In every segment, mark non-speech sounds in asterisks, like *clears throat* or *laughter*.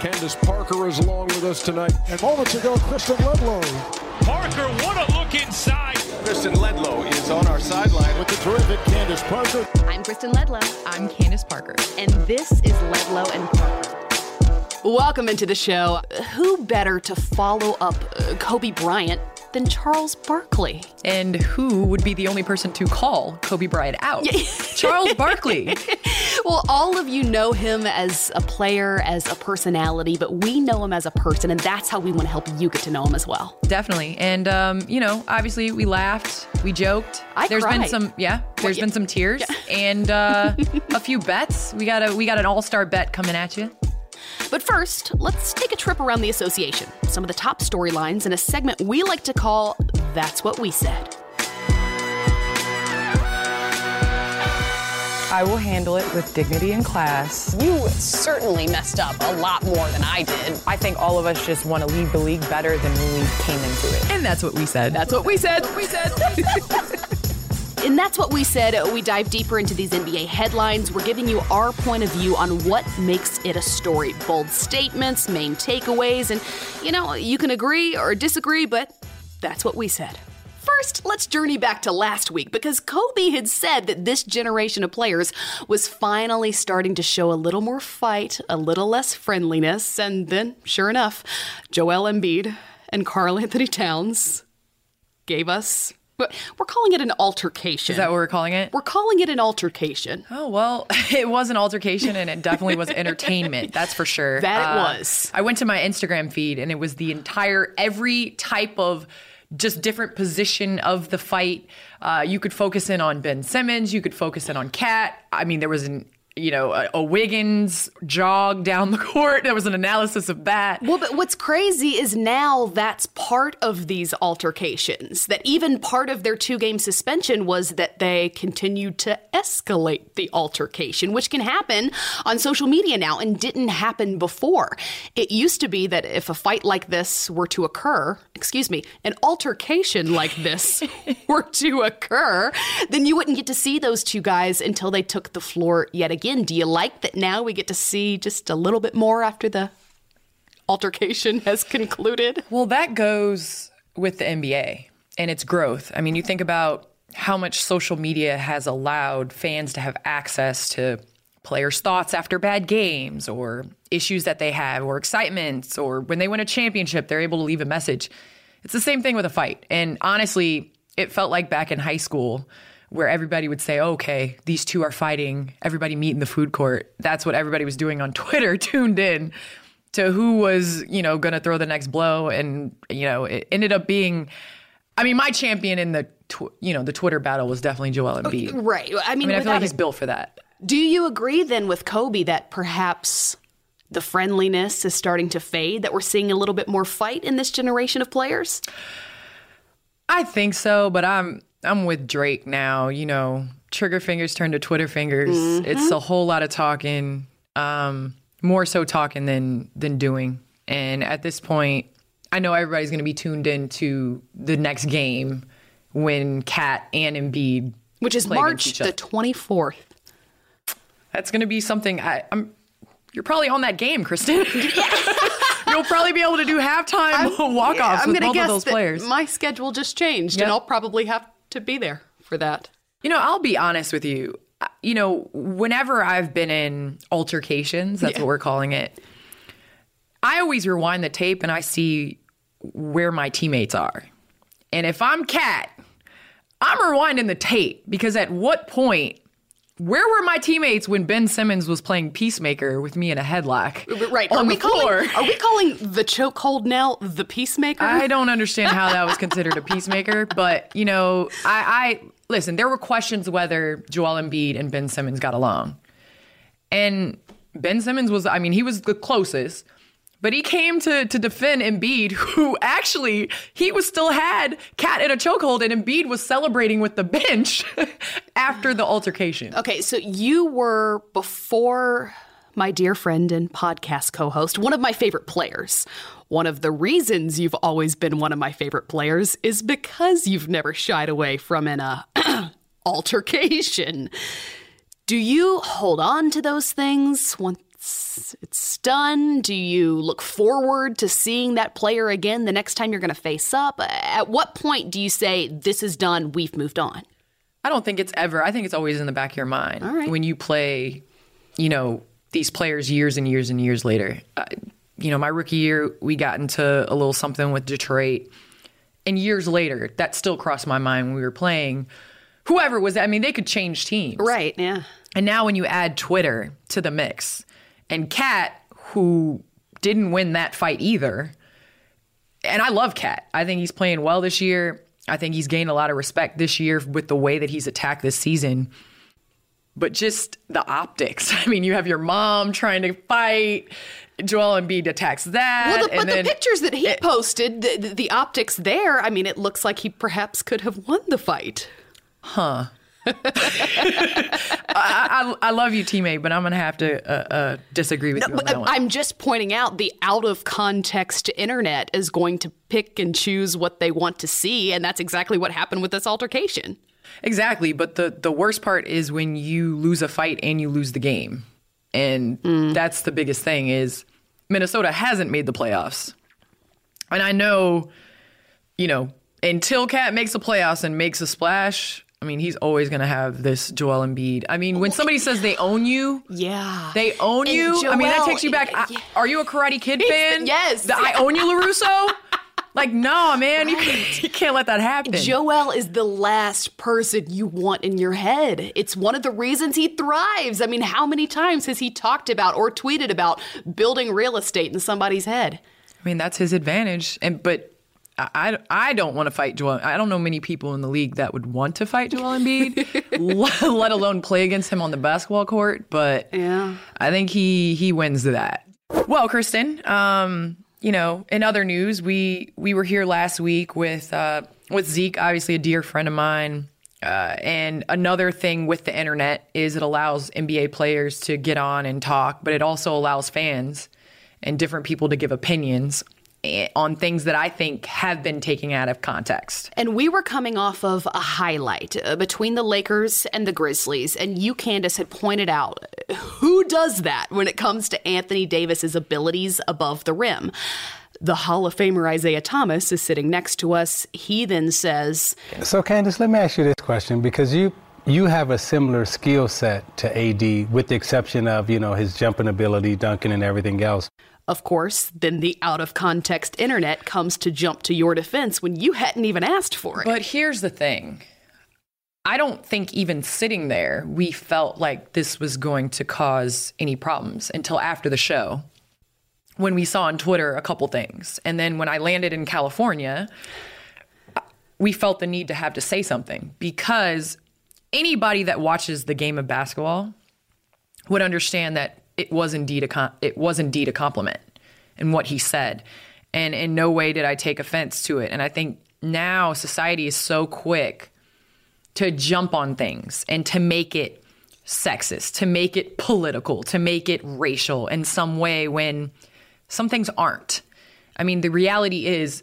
Candace Parker is along with us tonight. And moments ago, Kristen Ledlow. Parker, what a look inside. Kristen Ledlow is on our sideline with the terrific Candace Parker. I'm Kristen Ledlow. I'm Candace Parker. And this is Ledlow and Parker. Welcome into the show. Who better to follow up uh, Kobe Bryant than Charles Barkley. And who would be the only person to call Kobe Bryant out? Charles Barkley. *laughs* well, all of you know him as a player, as a personality, but we know him as a person, and that's how we want to help you get to know him as well. Definitely. And, um, you know, obviously we laughed, we joked. I There's cried. been some, yeah, there's Well, been some tears yeah. and uh, *laughs* a few bets. We got a, we got an all star bet coming at you. But first, let's take a trip around the association. Some of the top storylines in a segment we like to call That's What We Said. I will handle it with dignity and class. You certainly messed up a lot more than I did. I think all of us just want to leave the league better than when we came into it. And that's what we said. That's what we said. we said. *laughs* And that's what we said. We dive deeper into these NBA headlines. We're giving you our point of view on what makes it a story. Bold statements, main takeaways, and you know, you can agree or disagree, but that's what we said. First, let's journey back to last week because Kobe had said that this generation of players was finally starting to show a little more fight, a little less friendliness, and then, sure enough, Joel Embiid and Karl-Anthony Towns gave us. We're calling it an altercation. Is that what we're calling it? We're calling it an altercation. Oh, well, *laughs* it was an altercation and it definitely was entertainment. That's for sure. That it Uh, was. I went to my Instagram feed and it was the entire, every type of just different position of the fight. Uh, you could focus in on Ben Simmons. You could focus in on KAT. I mean, there was an, you know, a, a Wiggins jog down the *laughs* court. There was an analysis of that. Well, but what's crazy is now that's part of these altercations. That even part of their two game suspension was that they continued to escalate the altercation, which can happen on social media now and didn't happen before. It used to be that if a fight like this were to occur, excuse me, an altercation like this *laughs* were to occur, then you wouldn't get to see those two guys until they took the floor yet again. Do you like that now we get to see just a little bit more after the altercation has concluded? Well, that goes with the NBA and its growth. I mean, you think about how much social media has allowed fans to have access to players' thoughts after bad games or issues that they have or excitements or when they win a championship, they're able to leave a message. It's the same thing with a fight. And honestly, it felt like back in high school where everybody would say, okay, these two are fighting, everybody meet in the food court. That's what everybody was doing on *laughs* Twitter, tuned in to who was, you know, going to throw the next blow. And, you know, it ended up being, I mean, my champion in the, tw- you know, the Twitter battle was definitely Joel Embiid. Right. I I mean, mean, I feel like he's built for that. Do you agree then with Kobe that perhaps the friendliness is starting to fade, that we're seeing a little bit more fight in this generation of players? I think so, but I'm I'm with Drake now. You know, trigger fingers turn to Twitter fingers. It's a whole lot of talking, um, more so talking than than doing. And at this point, I know everybody's going to be tuned in to the next game when KAT and Embiid, Which is March the 24th. That's going to be something. I, I'm. You're probably on that game, Kristen. *laughs* *laughs* You'll probably be able to do halftime *laughs* walk offs with both of those players. My schedule just changed, Yep. and I'll probably have to be there for that. You know, I'll be honest with you. you know, whenever I've been in altercations, that's yeah. what we're calling it, I always rewind the tape and I see where my teammates are. And if I'm KAT, I'm rewinding the tape because at what point where were my teammates when Ben Simmons was playing peacemaker with me in a headlock? Right. Are we calling are we calling the chokehold now the peacemaker? I don't understand how that was considered a peacemaker, but you know, I, I listen, there were questions whether Joel Embiid and Ben Simmons got along. And Ben Simmons was I mean, he was the closest, but he came to to defend Embiid, who actually he was still had KAT in a chokehold, and Embiid was celebrating with the bench *laughs* after the altercation. Okay, so you were before my dear friend and podcast co-host, one of my favorite players. One of the reasons you've always been one of my favorite players is because you've never shied away from an uh, *clears throat* altercation. Do you hold on to those things once it's done? Do you look forward to seeing that player again the next time you're going to face up? At what point do you say this is done, we've moved on? I don't think it's ever. I think it's always in the back of your mind when you play, you know, these players years and years and years later. Uh, you know, my rookie year, we got into a little something with Detroit. And years later, that still crossed my mind when we were playing. Whoever was, I mean, they could change teams. Right, yeah. And now when you add Twitter to the mix, and KAT, who didn't win that fight either, and I love KAT. I think he's playing well this year. I think he's gained a lot of respect this year with the way that he's attacked this season. But just the optics. *laughs* I mean, you have your mom trying to fight. Joel Embiid attacks that. Well, the, but the pictures that he it, posted, the, the optics there, I mean, it looks like he perhaps could have won the fight. Huh. *laughs* I, I, I, love you, teammate, but I'm going to have to uh, uh, disagree with no, you on that one. I'm just pointing out the out of context internet is going to pick and choose what they want to see, and that's exactly what happened with this altercation. Exactly, but the the worst part is when you lose a fight and you lose the game, and mm. that's the biggest thing is Minnesota hasn't made the playoffs, and I know, you know, until KAT makes the playoffs and makes a splash I mean, he's always going to have this Joel Embiid. I mean, when somebody says they own you, yeah, they own and you. Joel, I mean, that takes you back. Yeah. are you a Karate Kid fan? yes. The, I own you, LaRusso. like, no, man, right. you, can't, you can't let that happen. Joel is the last person you want in your head. It's one of the reasons he thrives. I mean, how many times has he talked about or tweeted about building real estate in somebody's head? I mean, that's his advantage. And but I, I don't want to fight Joel. I don't know many people in the league that would want to fight Joel Embiid, *laughs* *laughs* let alone play against him on the basketball court. But yeah, I think he he wins that. Well, Kristen, um, you know, in other news, we we were here last week with uh, with Zeke, obviously a dear friend of mine. Uh, and another thing with the internet is it allows NBA players to get on and talk, but it also allows fans and different people to give opinions on things that I think have been taken out of context. And we were coming off of a highlight uh, between the Lakers and the Grizzlies, and you, Candace, had pointed out who does that when it comes to Anthony Davis's abilities above the rim. The Hall of Famer Isiah Thomas is sitting next to us. He then says, "So, Candace, let me ask you this question because you." You have a similar skill set to AD, with the exception of, you know, his jumping ability, dunking, and everything else. Of course, then the out of context internet comes to jump to your defense when you hadn't even asked for it. But here's the thing I don't think even sitting there, we felt like this was going to cause any problems until after the show when we saw on Twitter a couple things. And then when I landed in California, we felt the need to have to say something because anybody that watches the game of basketball would understand that it was indeed a com- it was indeed a compliment in what he said, and in no way did I take offense to it. And I think now society is so quick to jump on things and to make it sexist, to make it political, to make it racial in some way when some things aren't. I mean, the reality is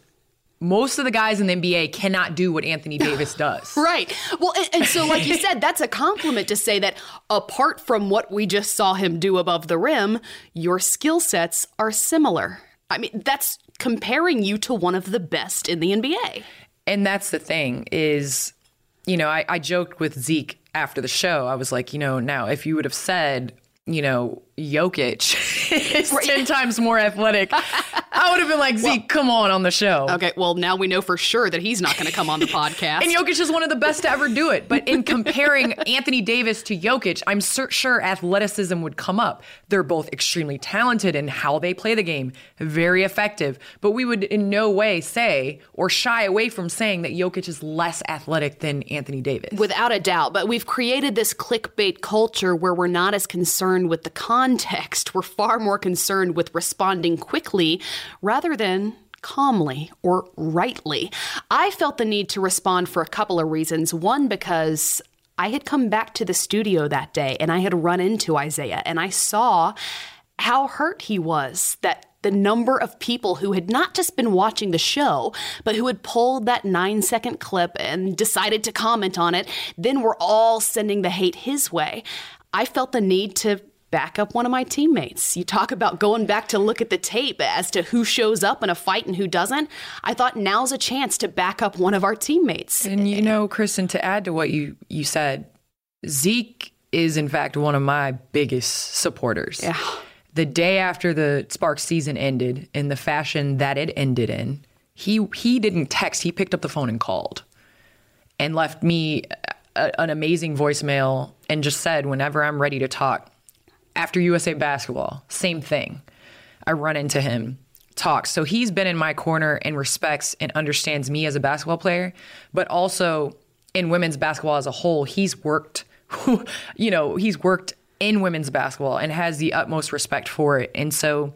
most of the guys in the NBA cannot do what Anthony *laughs* Davis does. right. Well, and, and, so, like you said, that's a compliment to say that apart from what we just saw him do above the rim, your skill sets are similar. I mean, that's comparing you to one of the best in the NBA. And that's the thing is, you know, I, I joked with Zeke after the show, I was like, you know, now if you would have said, you know, Jokic *laughs* is 10 times more athletic, *laughs* I would have been like, Zeke, well, come on on the show. Okay, well, now we know for sure that he's not going to come on the podcast. and Jokic is one of the best to ever do it. But in comparing Anthony Davis to Jokic, I'm sure athleticism would come up. They're both extremely talented in how they play the game, very effective. But we would in no way say or shy away from saying that Jokic is less athletic than Anthony Davis. Without a doubt. But we've created this clickbait culture where we're not as concerned with the context. We're far more concerned with responding quickly rather than calmly or rightly. I felt the need to respond for a couple of reasons. One, because I had come back to the studio that day and I had run into Isiah and I saw how hurt he was that the number of people who had not just been watching the show, but who had pulled that nine second clip and decided to comment on it, then were all sending the hate his way. I felt the need to back up one of my teammates. You talk about going back to look at the tape as to who shows up in a fight and who doesn't. I thought now's a chance to back up one of our teammates. And you know, Kristen, to add to what you you said, Zeke is in fact one of my biggest supporters. Yeah. The day after the Sparks season ended, in the fashion that it ended in, he he didn't text. He picked up the phone and called, and left me a, an amazing voicemail and just said, "Whenever I'm ready to talk, after USA basketball, same thing. I run into him, talks. So he's been in my corner and respects and understands me as a basketball player, but also in women's basketball as a whole, he's worked, *laughs* you know, he's worked in women's basketball and has the utmost respect for it. And so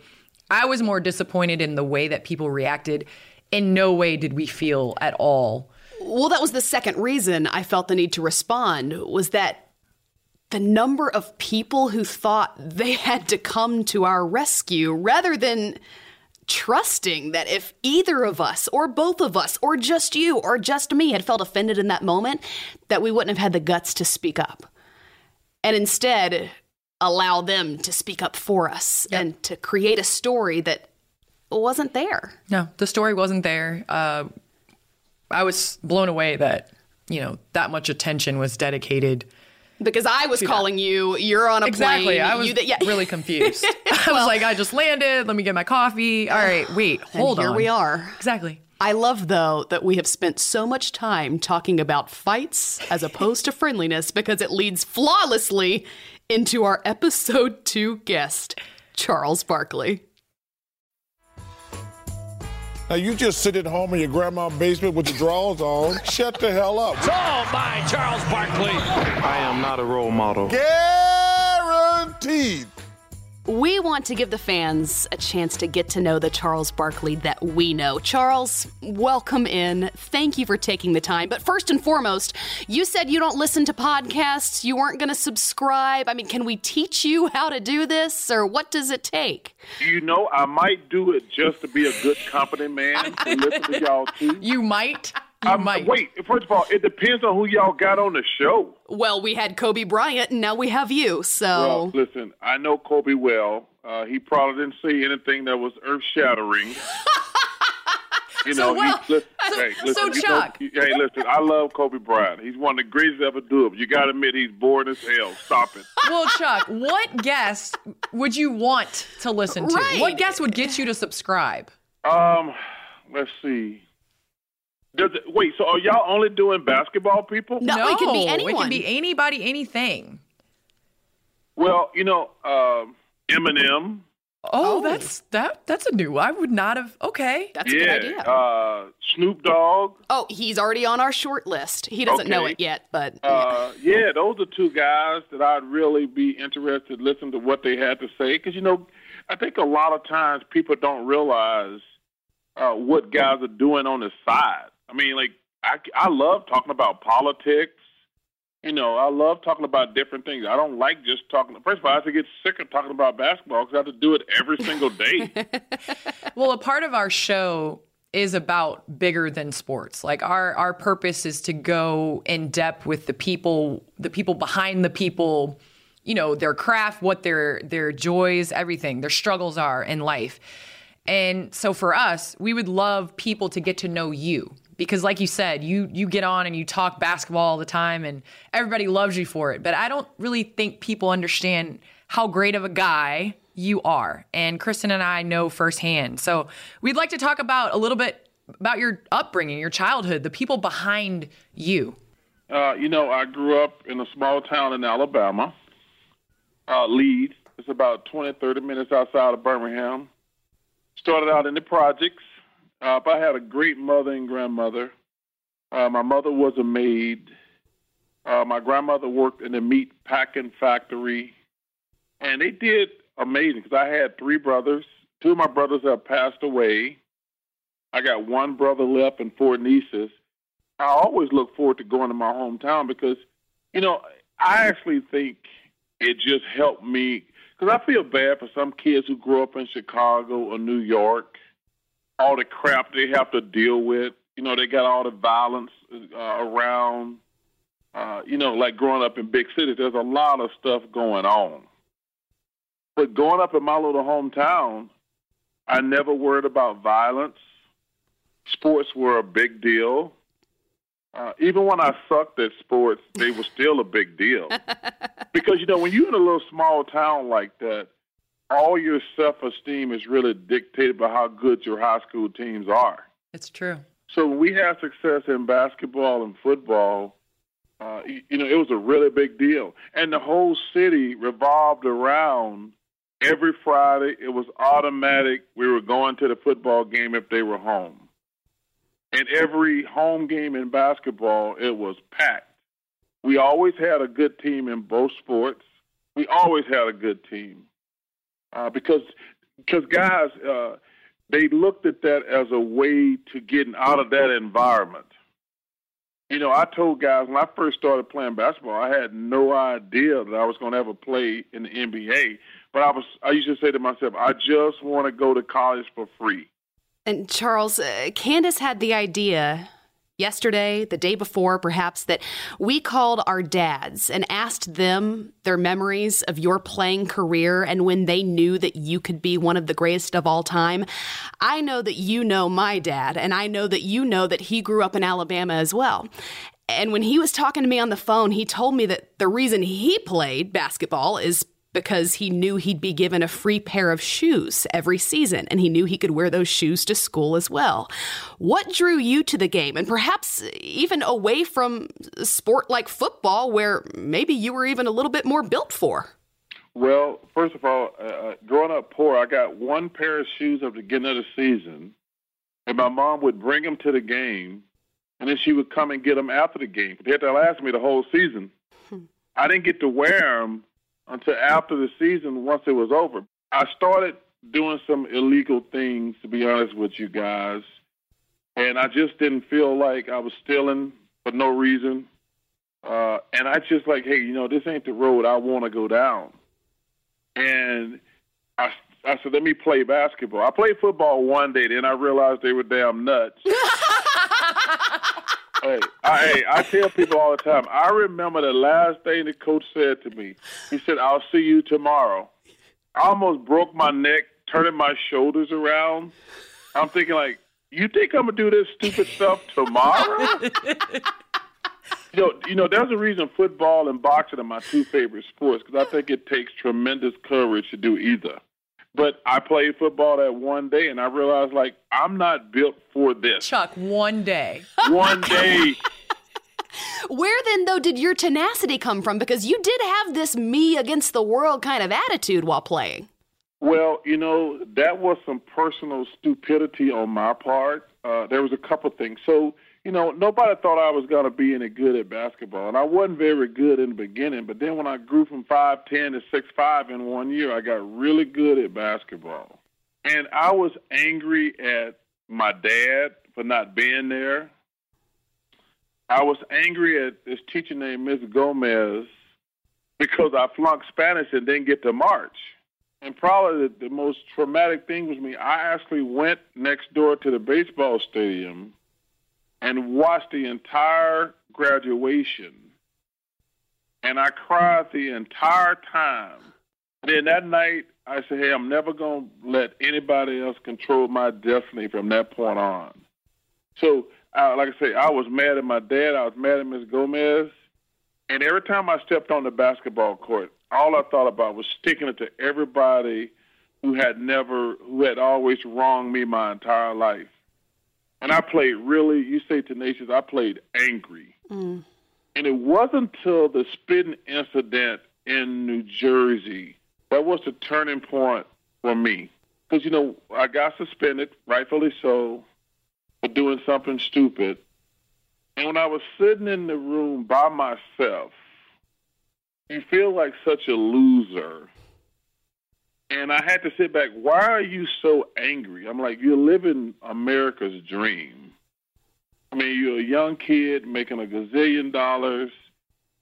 I was more disappointed in the way that people reacted. In no way did we feel at all. Well, that was the second reason I felt the need to respond was that the number of people who thought they had to come to our rescue rather than trusting that if either of us or both of us or just you or just me had felt offended in that moment that we wouldn't have had the guts to speak up. And instead allow them to speak up for us yep. and to create a story that wasn't there. No the story wasn't there. Uh, i was blown away that you know that much attention was dedicated because I was calling you. You're on a exactly. plane. I was you, yeah. really confused. *laughs* I was like, I just landed. Let me get my coffee. All right, *sighs* wait, hold here on. Here we are. Exactly. I love, though, that we have spent so much time talking about fights as opposed to friendliness because it leads flawlessly into our episode two guest, Charles Barkley. Now you just sit at home in your grandma's basement with the drawers on. Shut the hell up. It's all by Charles Barkley. I am not a role model. Guaranteed. We want to give the fans a chance to get to know the Charles Barkley that we know. Charles, welcome in. Thank you for taking the time. But first and foremost, you said you don't listen to podcasts, you weren't going to subscribe. I mean, can we teach you how to do this, or what does it take? You know, I might do it just to be a good, competent man to listen to y'all too. You might? You um, might. Wait, first of all, it depends on who y'all got on the show. Well, we had Kobe Bryant, and now we have you. So, well, listen, I know Kobe well. Uh, he probably didn't see anything that was earth shattering. *laughs* you know, so, well, he, listen, so, hey, listen, so Chuck. Know, hey, listen, I love Kobe Bryant. He's one of the greatest ever do it. You got to admit, he's boring as hell. Stop it. *laughs* Well, Chuck, what guest would you want to listen to? Right. What guest would get you to subscribe? Um, let's see. Does it, wait, so are y'all only doing basketball people? No, no it could be anyone. It can be anybody, anything. Well, you know, uh, Eminem. Oh, oh, that's that. That's a new. I would not have. Okay, that's yeah, a good idea. Uh, Snoop Dogg. Oh, he's already on our short list. He doesn't okay. know it yet, but uh, yeah, those are two guys that I'd really be interested to listen to what they had to say because you know, I think a lot of times people don't realize uh, what guys are doing on the side. I mean, like I, I love talking about politics. You know, I love talking about different things. I don't like just talking. First of all, I have to get sick of talking about basketball because I have to do it every single day. *laughs* well, a part of our show is about bigger than sports. Like our our purpose is to go in depth with the people, the people behind the people, you know, their craft, what their their joys, everything, their struggles are in life. And so for us, we would love people to get to know you because like you said, you you get on and you talk basketball all the time and everybody loves you for it. But I don't really think people understand how great of a guy you are. And Kristen and I know firsthand. So we'd like to talk about a little bit about your upbringing, your childhood, the people behind you. Uh, you know, I grew up in a small town in Alabama, uh, Leeds. It's about 20, 30 minutes outside of Birmingham. Started out in the projects. Uh, I had a great mother and grandmother. Uh, my mother was a maid. Uh, my grandmother worked in the meat packing factory. And they did amazing because I had three brothers. Two of my brothers have passed away. I got one brother left and four nieces. I always look forward to going to my hometown because, you know, I actually think it just helped me because I feel bad for some kids who grow up in Chicago or New York, all the crap they have to deal with. You know, they got all the violence uh, around. Uh, you know, like growing up in big cities, there's a lot of stuff going on. But growing up in my little hometown, I never worried about violence. Sports were a big deal. Uh, even when I sucked at sports, they were still a big deal. *laughs* because, you know, when you're in a little small town like that, all your self esteem is really dictated by how good your high school teams are. It's true. So we had success in basketball and football, uh, you, you know, it was a really big deal. And the whole city revolved around every Friday, it was automatic. We were going to the football game if they were home. And every home game in basketball, it was packed. We always had a good team in both sports. We always had a good team uh, because because guys uh, they looked at that as a way to getting out of that environment. You know, I told guys when I first started playing basketball, I had no idea that I was going to ever play in the NBA but I was I used to say to myself, I just want to go to college for free. And Charles, uh, Candace had the idea yesterday, the day before, perhaps, that we called our dads and asked them their memories of your playing career and when they knew that you could be one of the greatest of all time. I know that you know my dad, and I know that you know that he grew up in Alabama as well. And when he was talking to me on the phone, he told me that the reason he played basketball is because he knew he'd be given a free pair of shoes every season and he knew he could wear those shoes to school as well. What drew you to the game and perhaps even away from a sport like football where maybe you were even a little bit more built for? Well, first of all, uh, uh growing up poor, I got one pair of shoes at the beginning of the season, and my mom would bring them to the game, and then she would come and get them after the game. They had to last me the whole season. Hmm. I didn't get to wear them until after the season once it was over. I started doing some illegal things, to be honest with you guys. And I just didn't feel like I was stealing for no reason. Uh, and I just like, hey, you know, this ain't the road I want to go down. And I, I said, let me play basketball. I played football one day, then I realized they were damn nuts. *laughs* hey, I, hey, I tell people all the time. I remember the last thing the coach said to me. He said, "I'll see you tomorrow." I almost broke my neck turning my shoulders around. I'm thinking like, you think I'm gonna do this stupid stuff tomorrow? you know, you know, there's a reason football and boxing are my two favorite sports because I think it takes tremendous courage to do either. But I played football that one day and I realized like I'm not built for this. Chuck, one day. *laughs* One day. *laughs* Where then, though, did your tenacity come from? Because you did have this me against the world kind of attitude while playing. Well, you know, that was some personal stupidity on my part. Uh, there was a couple things. So, you know, nobody thought I was going to be any good at basketball, and I wasn't very good in the beginning. But then when I grew from five ten to six five in one year, I got really good at basketball, and I was angry at my dad for not being there. I was angry at this teacher named Miss Gomez because I flunked Spanish and didn't get to march. And probably the, the most traumatic thing was me. I actually went next door to the baseball stadium and watched the entire graduation. And I cried the entire time. then that night, I said, hey, I'm never going to let anybody else control my destiny from that point on. So I, like I say, I was mad at my dad. I was mad at Miss Gomez. And every time I stepped on the basketball court, all I thought about was sticking it to everybody who had never, who had always wronged me my entire life. And I played really, you say tenacious, I played angry. Mm. And it wasn't until the spitting incident in New Jersey that was the turning point for me. Because, you know, I got suspended, rightfully so, for doing something stupid. And when I was sitting in the room by myself, you feel like such a loser. And I had to sit back. Why are you so angry? I'm like, you're living America's dream. I mean, you're a young kid making a gazillion dollars.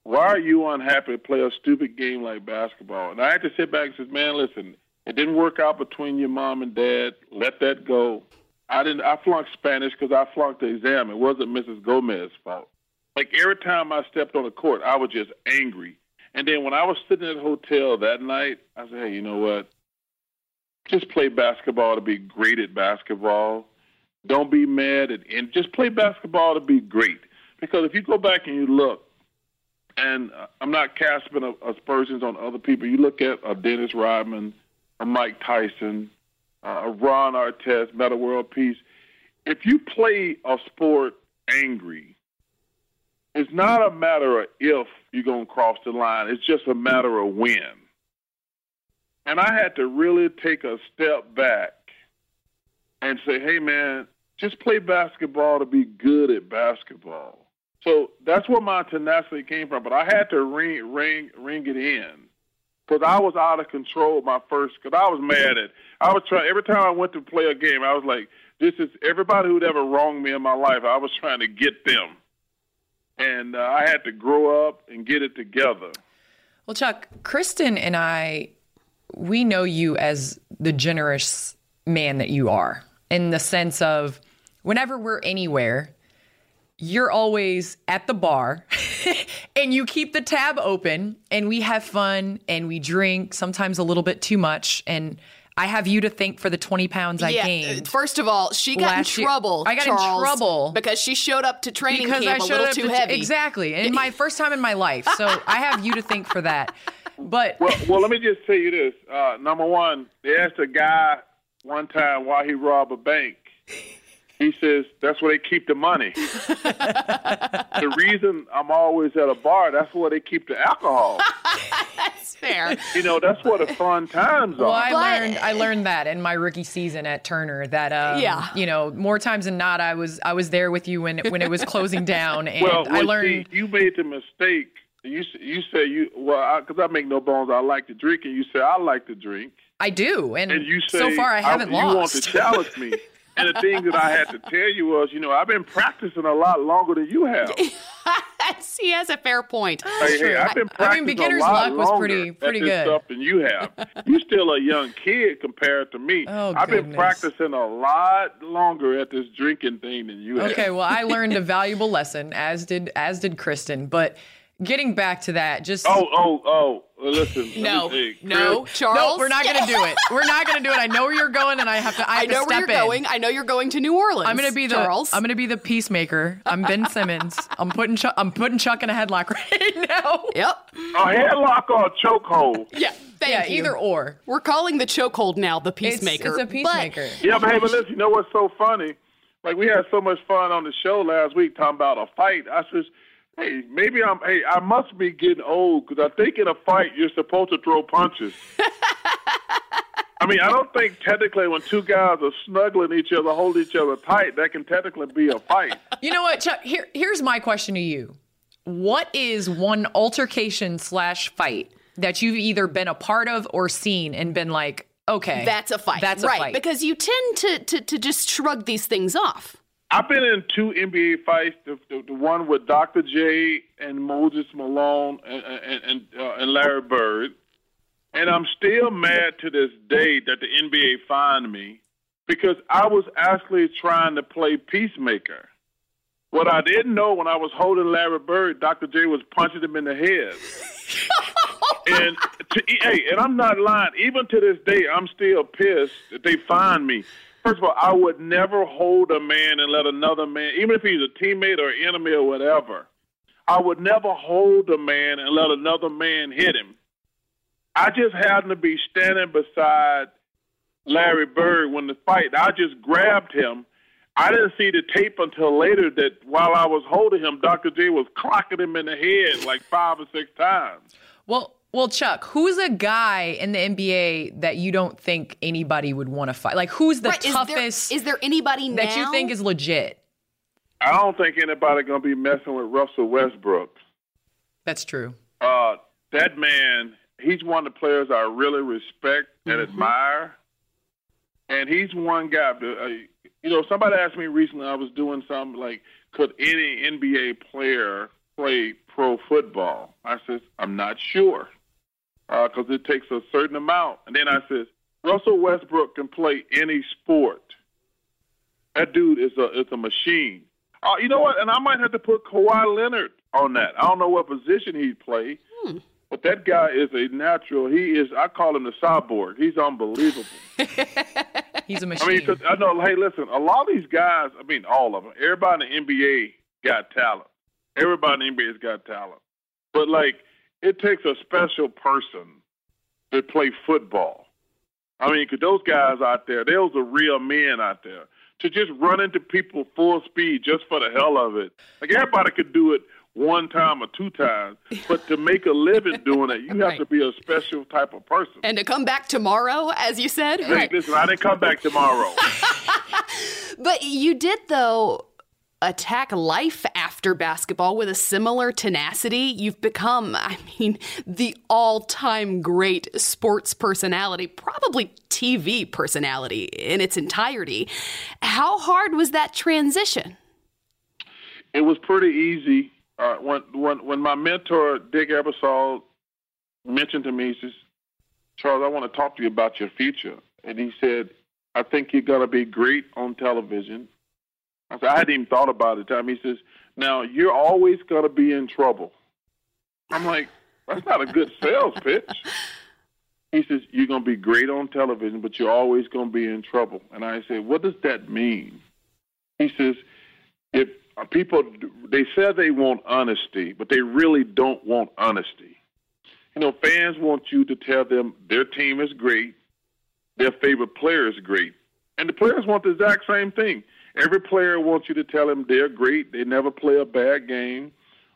Why are you unhappy to play a stupid game like basketball? And I had to sit back and say, man, listen, it didn't work out between your mom and dad. Let that go. I didn't. I flunked Spanish because I flunked the exam. It wasn't Mrs. Gomez's fault. Like every time I stepped on the court, I was just angry. And then when I was sitting at the hotel that night, I said, "Hey, you know what? Just play basketball to be great at basketball. Don't be mad at, and just play basketball to be great. Because if you go back and you look, and I'm not casting aspersions on other people. You look at a Dennis Rodman, a Mike Tyson, uh, Ron Artest, Metta World Peace. If you play a sport angry, it's not a matter of if you're going to cross the line. It's just a matter of when. And I had to really take a step back and say, hey, man, just play basketball to be good at basketball. So that's where my tenacity came from. But I had to ring, ring, ring it in because I was out of control my first. Because I was mad at. I was trying every time I went to play a game. I was like, "This is everybody who'd ever wronged me in my life. I was trying to get them." and uh, I had to grow up and get it together. Well, Chuck, Kristen and I, we know you as the generous man that you are, in the sense of whenever we're anywhere, you're always at the bar *laughs* and you keep the tab open and we have fun and we drink sometimes a little bit too much. And I have you to thank for the 20 pounds I yeah, gained. First of all, she got in trouble. Year. I got Charles, in trouble because she showed up to training because camp a little too heavy. Exactly. And my *laughs* first time in my life. So I have you to thank for that. But well, well let me just tell you this. Uh, number one, they asked a guy one time why he robbed a bank. He says that's where they keep the money. *laughs* the reason I'm always at a bar, that's where they keep the alcohol. *laughs* that's fair. You know, that's where the fun times are. Well, I learned I learned that in my rookie season at Turner that um, yeah. you know, more times than not I was I was there with you when when it was closing *laughs* down and well, I learned see, you made the mistake. You you say you well because I, I, make no bones. I like to drink, and you say I like to drink. I do, and, and you say, so far I haven't I, lost. You want to challenge me. And the thing that I had to tell you was, you know, I've been practicing a lot longer than you have. *laughs* he has a fair point. Hey, hey, I've been practicing I mean, beginner's a lot luck was pretty pretty good. Stuff than you have. You're still a young kid compared to me. Oh, I've goodness. been practicing a lot longer at this drinking thing than you have. Okay, well, I learned a *laughs* valuable lesson, as did as did Kristen. But getting back to that, just oh oh oh, listen. no, no, Charles. No, we're not going to do it. We're not going to do it. I know where you're going, and I have to. I, have I know to where you're in. going. I know you're going to New Orleans. I'm going to be the Charles. I'm going to be the peacemaker. I'm Ben *laughs* Simmons. I'm putting Chuck, I'm putting Chuck in a headlock *laughs* right now. Yep. A headlock or a chokehold. Yeah. Thank yeah, you. either or. We're calling the chokehold now the peacemaker. It's, it's a peacemaker. But, yeah, but hey, but listen, you know what's so funny? Like we had so much fun on the show last week talking about a fight. I just Hey, maybe I'm. Hey, I must be getting old because I think in a fight you're supposed to throw punches. *laughs* I mean, I don't think technically when two guys are snuggling each other, hold each other tight, that can technically be a fight. You know what, Chuck? Here, here's my question to you: What is one altercation slash fight that you've either been a part of or seen and been like, okay, that's a fight, that's a right? Fight. Because you tend to, to to just shrug these things off. I've been in two NBA fights. The, the, the one with Dr. J and Moses Malone and and and, uh, and Larry Bird, and I'm still mad to this day that the NBA fined me because I was actually trying to play peacemaker. What I didn't know when I was holding Larry Bird, Dr. J was punching him in the head. *laughs* and to, hey, and I'm not lying. Even to this day, I'm still pissed that they fined me First of all, I would never hold a man and let another man, even if he's a teammate or enemy or whatever, I would never hold a man and let another man hit him. I just happened to be standing beside Larry Bird when the fight. I just grabbed him. I didn't see the tape until later that while I was holding him, Dr. J was clocking him in the head like five or six times. Well, well, Chuck, who's a guy in the NBA that you don't think anybody would want to fight? Like, who's the Right, toughest is there anybody that you think is legit? I don't think anybody gonna be messing with Russell Westbrook. That's true. Uh, that man, he's one of the players I really respect and admire, and he's one guy. that, Uh, you know, somebody asked me recently. I was doing something like, could any NBA player play pro football? I said, I'm not sure because it takes a certain amount. And then I said, Russell Westbrook can play any sport. That dude is a is a machine. Uh, you know what? And I might have to put Kawhi Leonard on that. I don't know what position he'd play, but that guy is a natural. He is. I call him the cyborg. He's unbelievable. *laughs* He's a machine. I mean, 'cause I know. Hey, listen. A lot of these guys. I mean, all of them. Everybody in the NBA got talent. Everybody in the NBA's got talent. But like, it takes a special person to play football. I mean, 'cause those guys out there, those are real men out there. To just run into people full speed just for the hell of it. Like everybody could do it one time or two times, but to make a living doing it, you have to be a special type of person. and to come back tomorrow, as you said. Hey, listen, I didn't come back tomorrow. *laughs* But you did, though, attack life after basketball with a similar tenacity. You've become, I mean, the all time great sports personality, probably TV personality in its entirety. How hard was that transition? it was pretty easy. Uh, when when when my mentor Dick Ebersol mentioned to me, he says, "Charles, I want to talk to you about your future." And he said, "I think you're going to be great on television." I said, "I hadn't even thought about it." Time he says, "Now you're always to be in trouble." I'm like, "That's not a good sales pitch." He says, "You're to be great on television, but you're always to be in trouble." And I said, "What does that mean?" He says, if uh, people they say they want honesty, but they really don't want honesty. You know, fans want you to tell them their team is great, their favorite player is great, and the players want the exact same thing. Every player wants you to tell them they're great. They never play a bad game.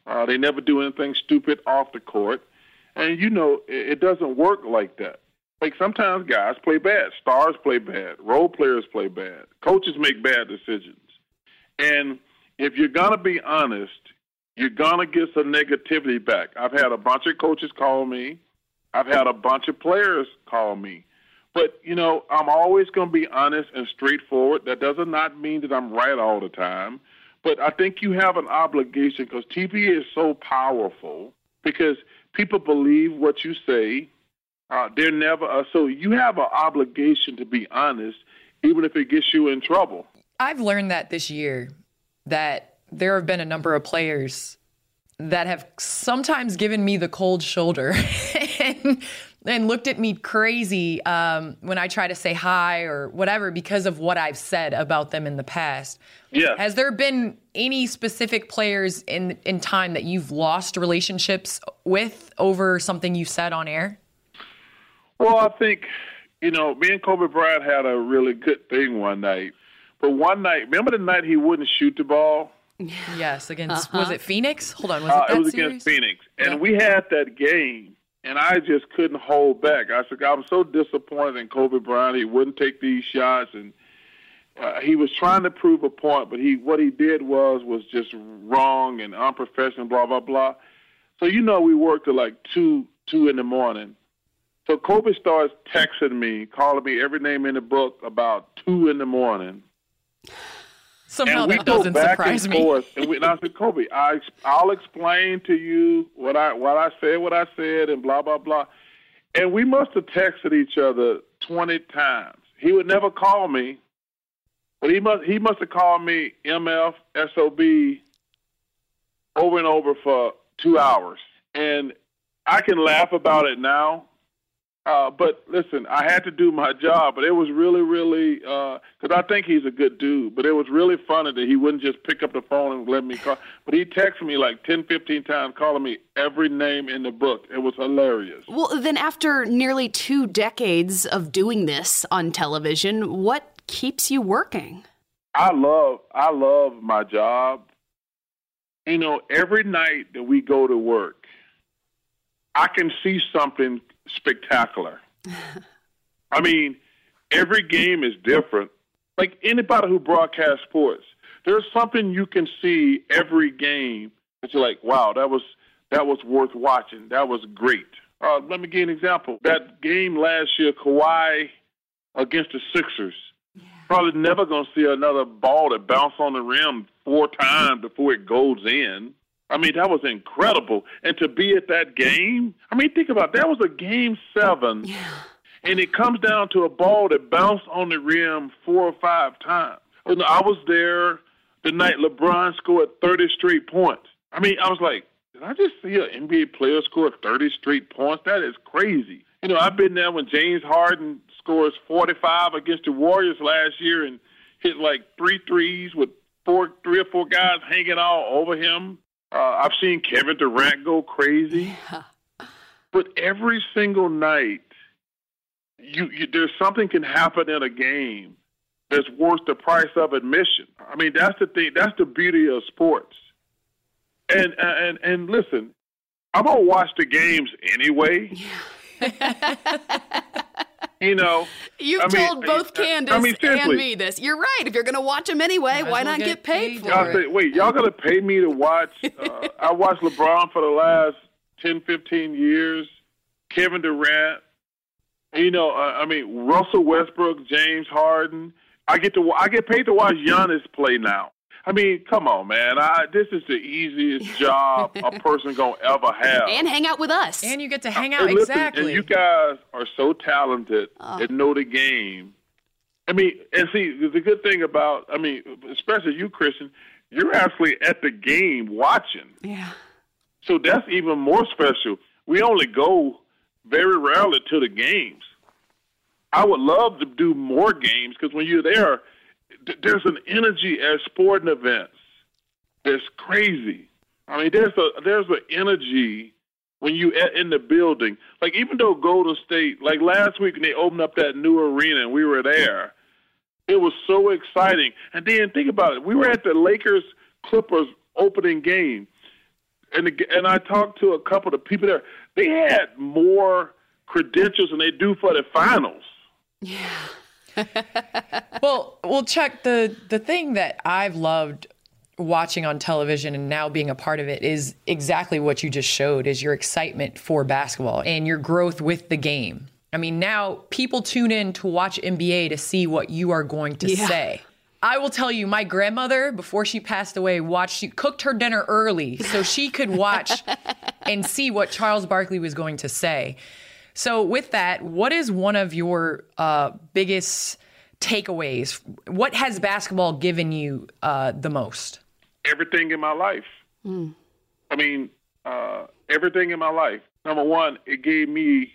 Uh, they never do anything stupid off the court. And you know, it, it doesn't work like that. Like sometimes guys play bad, stars play bad, role players play bad, coaches make bad decisions. And if you're gonna be honest, you're gonna get some negativity back. I've had a bunch of coaches call me. I've had a bunch of players call me. But you know, I'm always gonna be honest and straightforward. That does not mean that I'm right all the time. But I think you have an obligation because TV is so powerful because people believe what you say. Uh, they're never uh, so you have an obligation to be honest, even if it gets you in trouble. I've learned that this year that there have been a number of players that have sometimes given me the cold shoulder *laughs* and, and looked at me crazy um, when I try to say hi or whatever because of what I've said about them in the past. Yeah. Has there been any specific players in in time that you've lost relationships with over something you said on air? Well, I think, you know, me and Kobe Bryant had a really good thing one night. But one night, remember the night he wouldn't shoot the ball? Yes, against Uh-huh. was it Phoenix? Hold on, was Uh, it that it was series? against Phoenix. And we had that game, and I just couldn't hold back. I said, I was so disappointed in Kobe Bryant. He wouldn't take these shots, and uh, he was trying to prove a point, but he what he did was was just wrong and unprofessional, blah, blah, blah. So, you know, we worked till like 2, 2 in the morning. So Kobe starts texting me, calling me every name in the book about 2 in the morning. Somehow and we that go doesn't back surprise and me. Forth, and, we, and I said, Kobe, I, I'll explain to you what I what I said, what I said, and blah blah blah. And we must have texted each other twenty times. He would never call me, but he must he must have called me MF SOB over and over for two hours. And I can laugh about it now, Uh, but listen, I had to do my job, but it was really, really because uh, I think he's a good dude. But it was really funny that he wouldn't just pick up the phone and let me call. But he texted me like 10, 15 times, calling me every name in the book. It was hilarious. Well, then after nearly two decades of doing this on television, what keeps you working? I love, I love my job. You know, every night that we go to work, I can see something spectacular. I mean, every game is different. Like anybody who broadcasts sports, there's something you can see every game that you're like, wow, that was that was worth watching. That was great. Uh, let me give you an example. That game last year, Kawhi against the Sixers. Yeah. Probably never going to see another ball that bounce on the rim four times before it goes in. I mean, that was incredible. And to be at that game, I mean, think about it. that was a game seven. Yeah. And it comes down to a ball that bounced on the rim four or five times. I was there the night LeBron scored 30 straight points. I mean, I was like, did I just see an NBA player score 30 straight points? That is crazy. You know, I've been there when James Harden scores 45 against the Warriors last year and hit like three threes with four, three or four guys hanging all over him. Uh, I've seen Kevin Durant go crazy. Yeah. But every single night, you, you there's something can happen in a game that's worth the price of admission. I mean, that's the thing. That's the beauty of sports. And and and listen, I'm gonna watch the games anyway. Yeah. *laughs* you know, you've I told both Candace I mean, and me this. You're right. If you're going to watch them anyway, why not get, get paid, paid, for y'all it? Say, wait, y'all going to pay me to watch? *laughs* Uh, I watched LeBron for the last 10, 15 years. Kevin Durant. You know, uh, I mean, Russell Westbrook, James Harden. I get to I get paid to watch Giannis play now. I mean, come on, man. I, this is the easiest *laughs* job a person gonna ever have. And hang out with us. And you get to uh, hang out and listen, exactly. And you guys are so talented oh. and know the game. I mean, and see, the good thing about, I mean, especially you, Kristen, you're actually at the game watching. Yeah. So that's even more special. We only go very rarely to the games. I would love to do more games because when you're there, there's an energy at sporting events that's crazy. I mean, there's a there's an energy when you in the building. Like even though Golden State, like last week when they opened up that new arena and we were there, it was so exciting. And then think about it, we were at the Lakers Clippers opening game, and the, and I talked to a couple of people there. They had more credentials than they do for the finals. Yeah. *laughs* well, well, Chuck, the the thing that I've loved watching on television and now being a part of it is exactly what you just showed is your excitement for basketball and your growth with the game. I mean, now people tune in to watch NBA to see what you are going to yeah. say. I will tell you, my grandmother, before she passed away, watched, she cooked her dinner early so she could watch *laughs* and see what Charles Barkley was going to say. So, with that, what is one of your uh, biggest takeaways? What has basketball given you uh, the most? Everything in my life. Mm. I mean, uh, everything in my life. Number one, it gave me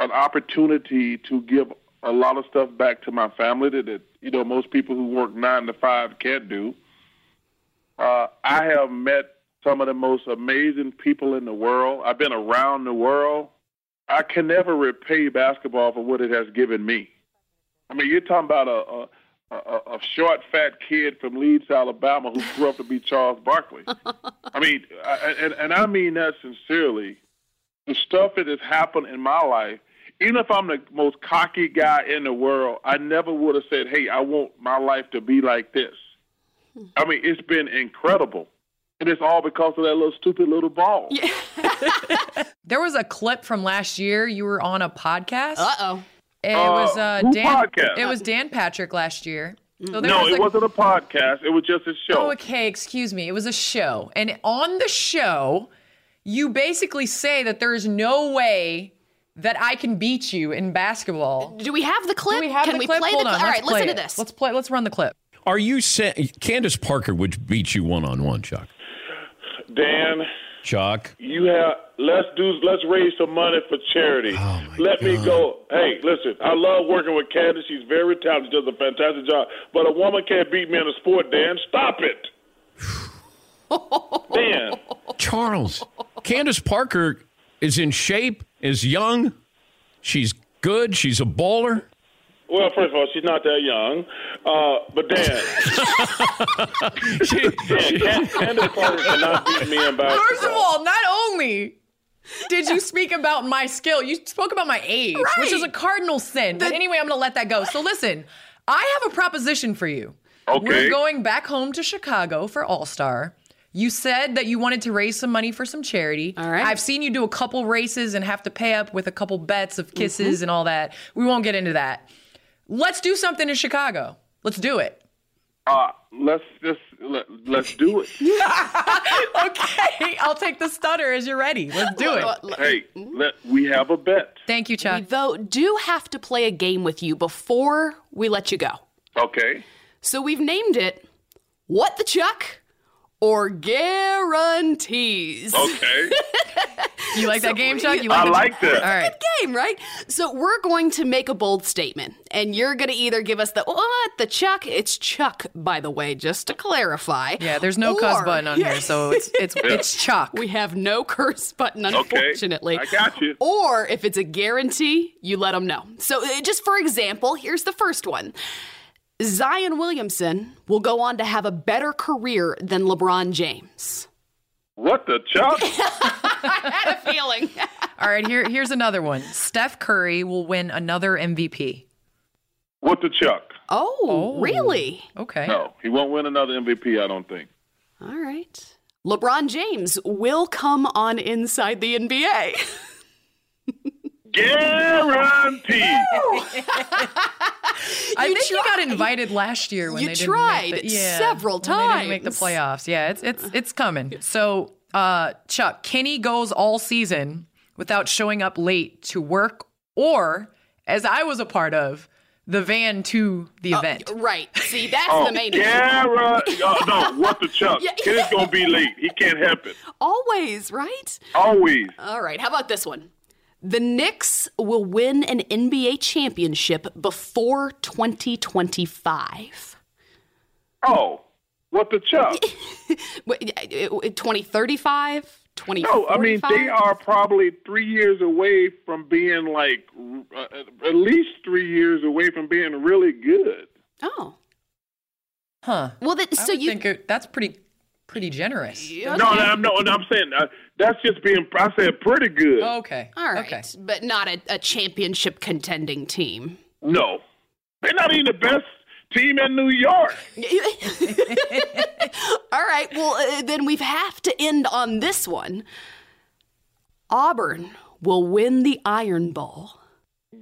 an opportunity to give a lot of stuff back to my family that, that you know most people who work nine to five can't do. Uh, I have met some of the most amazing people in the world. I've been around the world. I can never repay basketball for what it has given me. I mean, you're talking about a, a, a, a short, fat kid from Leeds, Alabama, who grew up to be Charles Barkley. I mean, I, and, and I mean that sincerely. The stuff that has happened in my life, even if I'm the most cocky guy in the world, I never would have said, "Hey, I want my life to be like this." I mean, it's been incredible. And it's all because of that little stupid little ball. Yeah. *laughs* there was a clip from last year. You were on a podcast. Uh oh. It uh, was uh, Dan. Podcast? It was Dan Patrick last year. So no, was it wasn't a podcast. It was just a show. Oh, okay, excuse me. It was a show, and on the show, you basically say that there is no way that I can beat you in basketball. Do we have the clip? Do we have can the we clip? play Hold the clip? All right, listen it. to this. Let's play. Let's run the clip. Are you saying Candace Parker would beat you one on one, Chuck? Dan, Chuck. You have let's do let's raise some money for charity. Oh Let me go. Hey, listen, I love working with Candace. She's very talented, does a fantastic job. But a woman can't beat me in a sport, Dan. Stop it. *laughs* Dan. Charles. Candace Parker is in shape, is young. She's good. She's a bowler. Well, first of all, she's not that young. Uh, but Dan, *laughs* Dan Can- Candace Parker cannot beat me in basketball. First of all, not only did you speak about my skill, you spoke about my age, which is a cardinal sin. But anyway, I'm going to let that go. So listen, I have a proposition for you. Okay. We're going back home to Chicago for All Star. You said that you wanted to raise some money for some charity. All right. I've seen you do a couple races and have to pay up with a couple bets of kisses Mm-hmm. and all that. We won't get into that. Let's do something in Chicago. Let's do it. Uh, let's just let, let's do it. *laughs* okay, I'll take the stutter as you're ready. Let's do it. Hey, let, we have a bet. Thank you, Chuck. We, though, do have to play a game with you before we let you go. Okay. So we've named it What the Chuck or Guarantees. Okay. *laughs* You like that game, Chuck? You I like that. All right. Good game, right? So we're going to make a bold statement, and you're going to either give us the what the Chuck. It's Chuck, by the way, just to clarify. Yeah, there's no cuss Or- button on here, so *laughs* it's it's it's Chuck. We have no curse button, Okay, unfortunately. I got you. Or if it's a guarantee, you let them know. So, uh, just for example, here's the first one Zion Williamson will go on to have a better career than LeBron James. What the chuck? *laughs* I had a feeling. *laughs* All right, here here's another one. Steph Curry will win another MVP. What the chuck? Oh, oh, really? Okay. No, he won't win another MVP. I don't think. All right. LeBron James will come on inside the NBA. *laughs* Guaranteed. *laughs* I think you got invited last year when You they didn't tried make the, yeah, several when They didn't make the playoffs. Yeah, it's it's it's coming. So, uh, Chuck, Kenny goes all season without showing up late to work, or as I was a part of, the van to the event. right. See, that's Oh, the main issue. guaranteed. Oh, no, what the chuck? Yeah. Kenny's gonna be late. He can't help it. *laughs* Always, right? Always. All right. How about this one? The Knicks will win an NBA championship before 2025. Oh, what the chuck? Wait, uh, 2035? No, I mean they are probably three years away from being like uh, at least three years away from being really good. Oh. Huh. Well, that, I so would you think it, that's pretty pretty generous. No, no, I'm, no, no, I'm saying uh, that's just being. I said pretty good. Okay. All right, but not a, a championship contending team. No, they're not even the best team in New York. *laughs* All right, well, uh, then we have to end on this one. Auburn will win the Iron Bowl.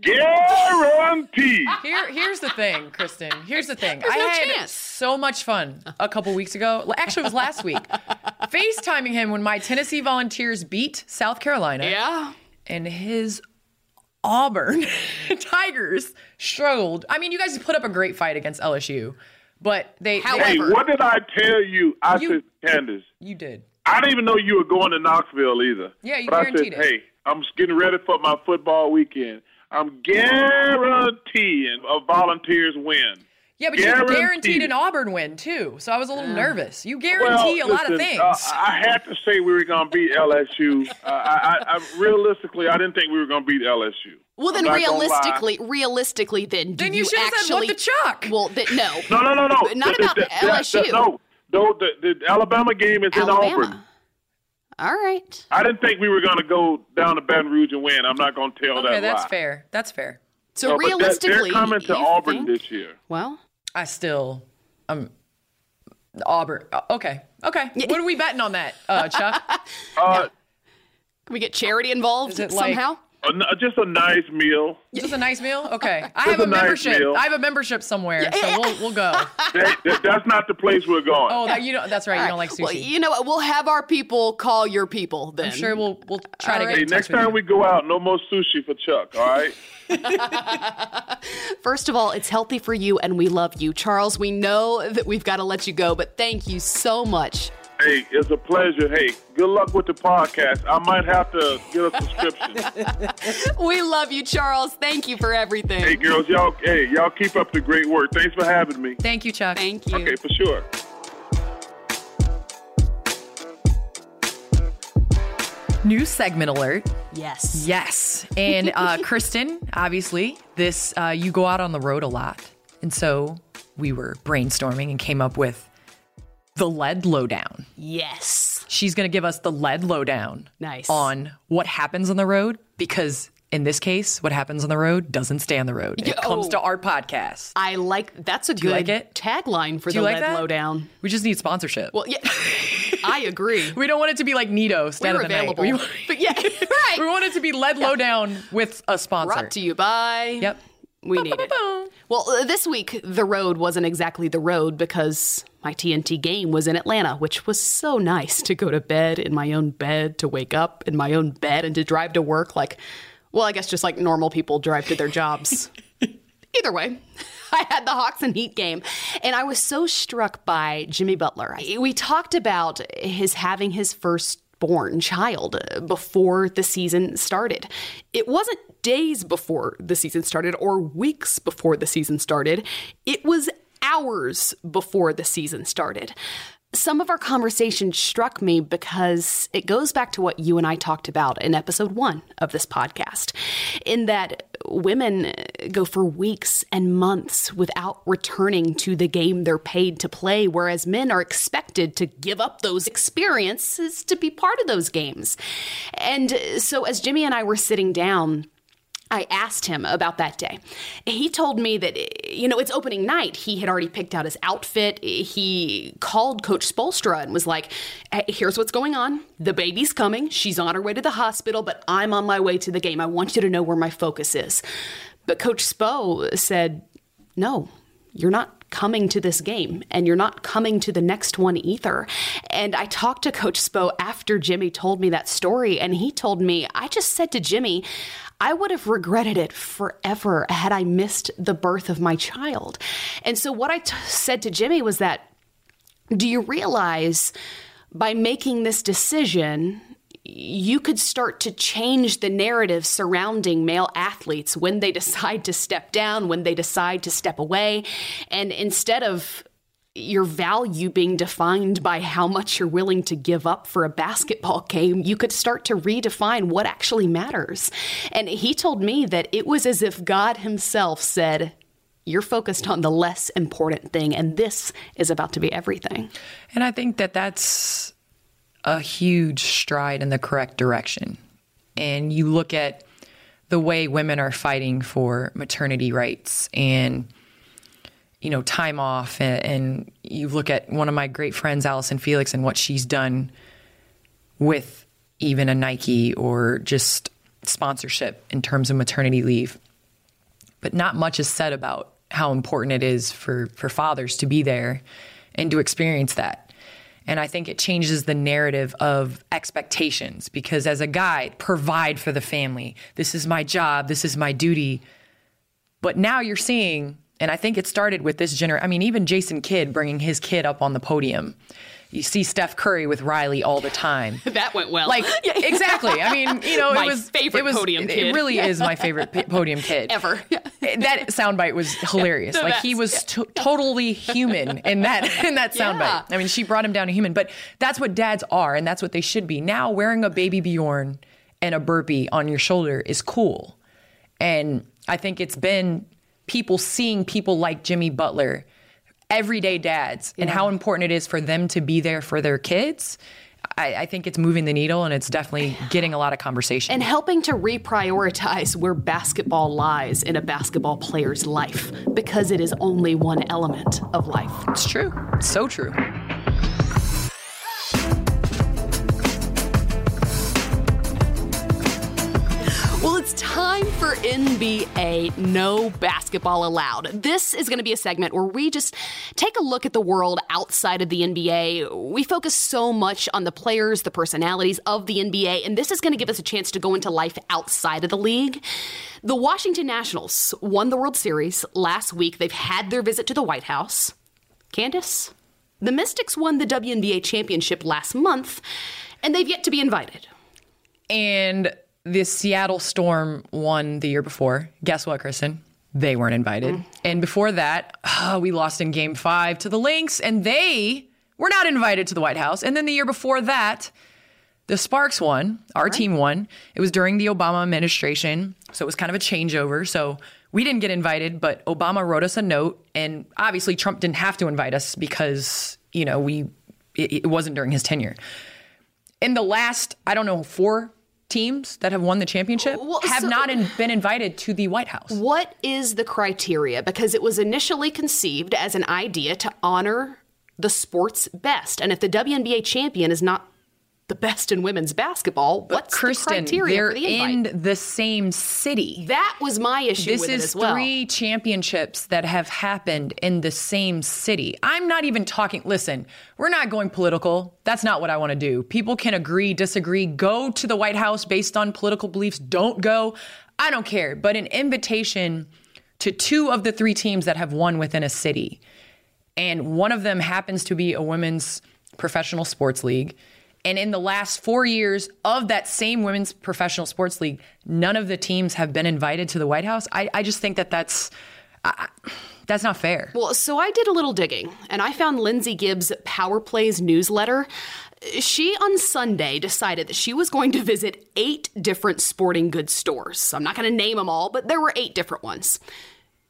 Guaranteed. Here, here's the thing, Kristen. Here's the thing. There's I no had chance. so much fun a couple weeks ago. Actually, it was last week. *laughs* FaceTiming him when my Tennessee Volunteers beat South Carolina. Yeah. And his Auburn *laughs* Tigers struggled. I mean, you guys put up a great fight against LSU, but they. hey, what did I tell you? I You- said, Candace. You did. I didn't even know you were going to Knoxville either. Yeah, you but I guaranteed said, it. hey, I'm getting ready for my football weekend. I'm guaranteeing a Volunteers win. Yeah, but Guaranteed. you guaranteed an Auburn win too, so I was a little nervous. You guarantee Well, a lot of things. uh, I had to say we were going to beat LSU. Uh, I, I, I realistically, I didn't think we were going to beat LSU. Well, then I'm not gonna lie. realistically, realistically, then do Then you you should've said, actually "What the chuck?" Well, then, no, No, no, no, no. Not The- about the- the- LSU. the- no, no. The, the Alabama game is in Auburn. All right. I didn't think we were going to go down to Baton Rouge and win. I'm not going to tell okay, that Okay, that's lie. fair. That's fair. So No, realistically, they're coming to Auburn think- this year. Well, I still, um, Auburn. uh, Okay, okay. What are we betting on that, uh, Chuck? *laughs* Uh, can we get charity involved Is it like- somehow? A n- uh, just a nice meal. Just a nice meal? Okay, I have a a nice membership. meal. I have a membership somewhere, so we'll we'll go. *laughs* That- that- that's not the place we're going. Oh, that you don't. That's right. You don't like sushi. Well, you know what? We'll have our people call your people then. I'm sure we'll we'll try to All get Hey, next time you. we go out, no more sushi for Chuck. All right. *laughs* *laughs* First of all, it's healthy for you and we love you. Charles, we know that we've got to let you go, but thank you so much Hey, it's a pleasure. Hey, good luck with the podcast. I might have to get a subscription. *laughs* we love you, Charles. Thank you for everything. Hey, girls, y'all. Hey, y'all keep up the great work. Thanks for having me. Thank you, Chuck. Thank you. Okay, for sure. New segment alert. Yes. Yes. And uh, *laughs* Kristen, obviously, this uh, you go out on the road a lot, and so we were brainstorming and came up with the Ledlow Down. Yes. She's going to give us the Ledlow Down. Nice. On what happens on the road because in this case, what happens on the road doesn't stay on the road. It Yeah, comes to our podcast. I like that's a good like tagline for the like lead that? lowdown. We just need sponsorship. Well, yeah, *laughs* I agree. we don't want it to be like Nito stat We're of the night. available. We, but yeah, *laughs* right. we want it to be Ledlow Down with a sponsor. Brought to you by. Yep. We need it. Well, uh, this week, the road wasn't exactly the road because my TNT game was in Atlanta, which was so nice to go to bed in my own bed, to wake up in my own bed, and to drive to work like, well, I guess just like normal people drive to their jobs. *laughs* Either way, *laughs* I had the Hawks and Heat game, and I was so struck by Jimmy Butler. We talked about his having his first born child before the season started. It wasn't days before the season started or weeks before the season started. It was hours before the season started. Some of our conversation struck me because it goes back to what you and I talked about in episode one of this podcast, in that women go for weeks and months without returning to the game they're paid to play, whereas men are expected to give up those experiences to be part of those games. And so, as Jimmy and I were sitting down, I asked him about that day. He told me that, you know, it's opening night. He had already picked out his outfit. He called Coach Spoelstra and was like, "Hey, here's what's going on. The baby's coming. She's on her way to the hospital, but I'm on my way to the game. I want you to know where my focus is. But Coach Spo said, no, you're not coming to this game and you're not coming to the next one either. And I talked to Coach Spo after Jimmy told me that story, and he told me, I just said to Jimmy, I would have regretted it forever had I missed the birth of my child. And so what I t- said to Jimmy was that, do you realize by making this decision, you could start to change the narrative surrounding male athletes when they decide to step down, when they decide to step away. And instead of your value being defined by how much you're willing to give up for a basketball game, you could start to redefine what actually matters. And he told me that it was as if God Himself said, You're focused on the less important thing, and this is about to be everything. And I think that that's a huge stride in the correct direction. And you look at the way women are fighting for maternity rights and you know time off and, and you look at one of my great friends Allison Felix and what she's done with even a Nike or just sponsorship in terms of maternity leave. But not much is said about how important it is for, for fathers to be there and to experience that. And I think it changes the narrative of expectations because as a guy, provide for the family. This is my job, this is my duty. But now you're seeing, and I think it started with this generation. I mean, even Jason Kidd bringing his kid up on the podium. You see Steph Curry with Riley all the time. *laughs* That went well. Like exactly. I mean, you know, My it was favorite it was, podium it, kid. It really is my *laughs* favorite p- podium kid Ever. *laughs* That soundbite was hilarious. the like he best. was to- totally human in that in that soundbite. Yeah. I mean, she brought him down to human, but that's what dads are, and that's what they should be. Now, wearing a baby Bjorn and a burpee on your shoulder is cool, and I think it's been people seeing people like Jimmy Butler everyday dads and how important it is for them to be there for their kids. I, I think it's moving the needle and it's definitely getting a lot of conversation. and helping to reprioritize where basketball lies in a basketball player's life because it is only one element of life. It's true. It's so true. NBA No Basketball Allowed. This is going to be a segment where we just take a look at the world outside of the NBA. We focus so much on the players, the personalities of the NBA, and this is going to give us a chance to go into life outside of the league. The Washington Nationals won the World Series last week. They've had their visit to the White House. Candace, The Mystics won the WNBA championship last month, and they've yet to be invited. And the Seattle Storm won the year before. Guess what, Kristen? They weren't invited. Mm. And before that, oh, we lost in game five to the Lynx, and they were not invited to the White House. And then the year before that, the Sparks won. Our right. team won. It was during the Obama administration. So it was kind of a changeover. So we didn't get invited, but Obama wrote us a note. And obviously, Trump didn't have to invite us because, you know, we it, it wasn't during his tenure. In the last, I don't know, four teams that have won the championship well, have so, not in, been invited to the White House. What is the criteria? Because it was initially conceived as an idea to honor the sport's best. And if the WNBA champion is not the best in women's basketball. But What's Kristen, the criteria they're for the in the same city. That was my issue this is well. three championships that have happened in the same city. I'm not even talking. Listen, we're not going political. That's not what I want to do. People can agree, disagree, go to the White House based on political beliefs. Don't go. I don't care. But an invitation to two of the three teams that have won within a city, and one of them happens to be a women's professional sports league and in the last four years of that same women's professional sports league, none of the teams have been invited to the White House. I, I just think that that's. I, that's not fair. Well, so I did a little digging and I found Lindsey Gibbs' Power Plays newsletter. She on Sunday decided that she was going to visit eight different sporting goods stores. I'm not going to name them all, but there were eight different ones.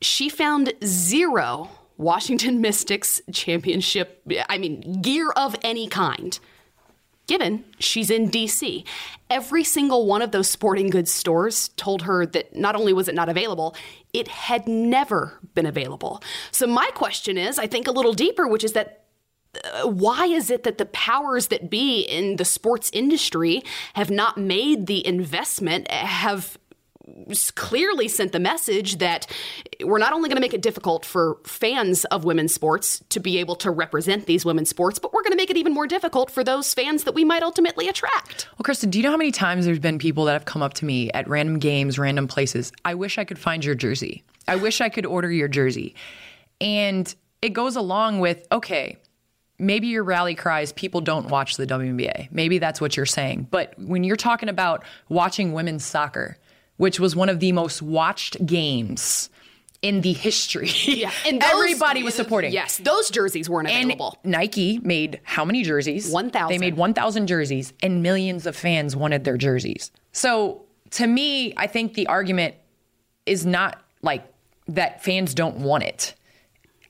She found zero Washington Mystics championship, I mean, gear of any kind given she's in DC. Every single one of those sporting goods stores told her that not only was it not available, it had never been available. So, my question is I think a little deeper, which is that uh, why is it that the powers that be in the sports industry have not made the investment, have clearly sent the message that we're not only going to make it difficult for fans of women's sports to be able to represent these women's sports, but we're going to make it even more difficult for those fans that we might ultimately attract. Well, Kristen, do you know how many times there's been people that have come up to me at random games, random places? I wish I could find your jersey. I wish I could order your jersey. And it goes along with, okay, maybe your rally cries people don't watch the WNBA. Maybe that's what you're saying. But when you're talking about watching women's soccer, which was one of the most watched games in the history. Yeah, *laughs* and those, everybody was supporting. Yes, those jerseys weren't available. And Nike made how many jerseys? One thousand. They made one thousand jerseys, and millions of fans wanted their jerseys. So to me, I think the argument is not like that fans don't want it.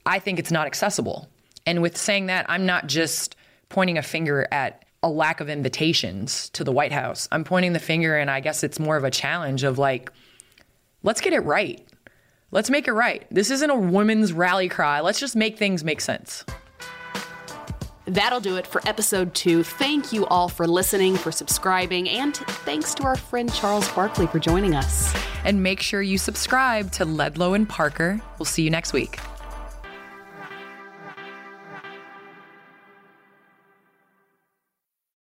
I think it's not accessible. And with saying that, I'm not just pointing a finger at a lack of invitations to the White House. I'm pointing the finger, and I guess it's more of a challenge of like, let's get it right. Let's make it right. This isn't a women's rally cry. Let's just make things make sense. That'll do it for episode two. Thank you all for listening, for subscribing, and thanks to our friend Charles Barkley for joining us. And make sure you subscribe to Ledlow and Parker. We'll see you next week.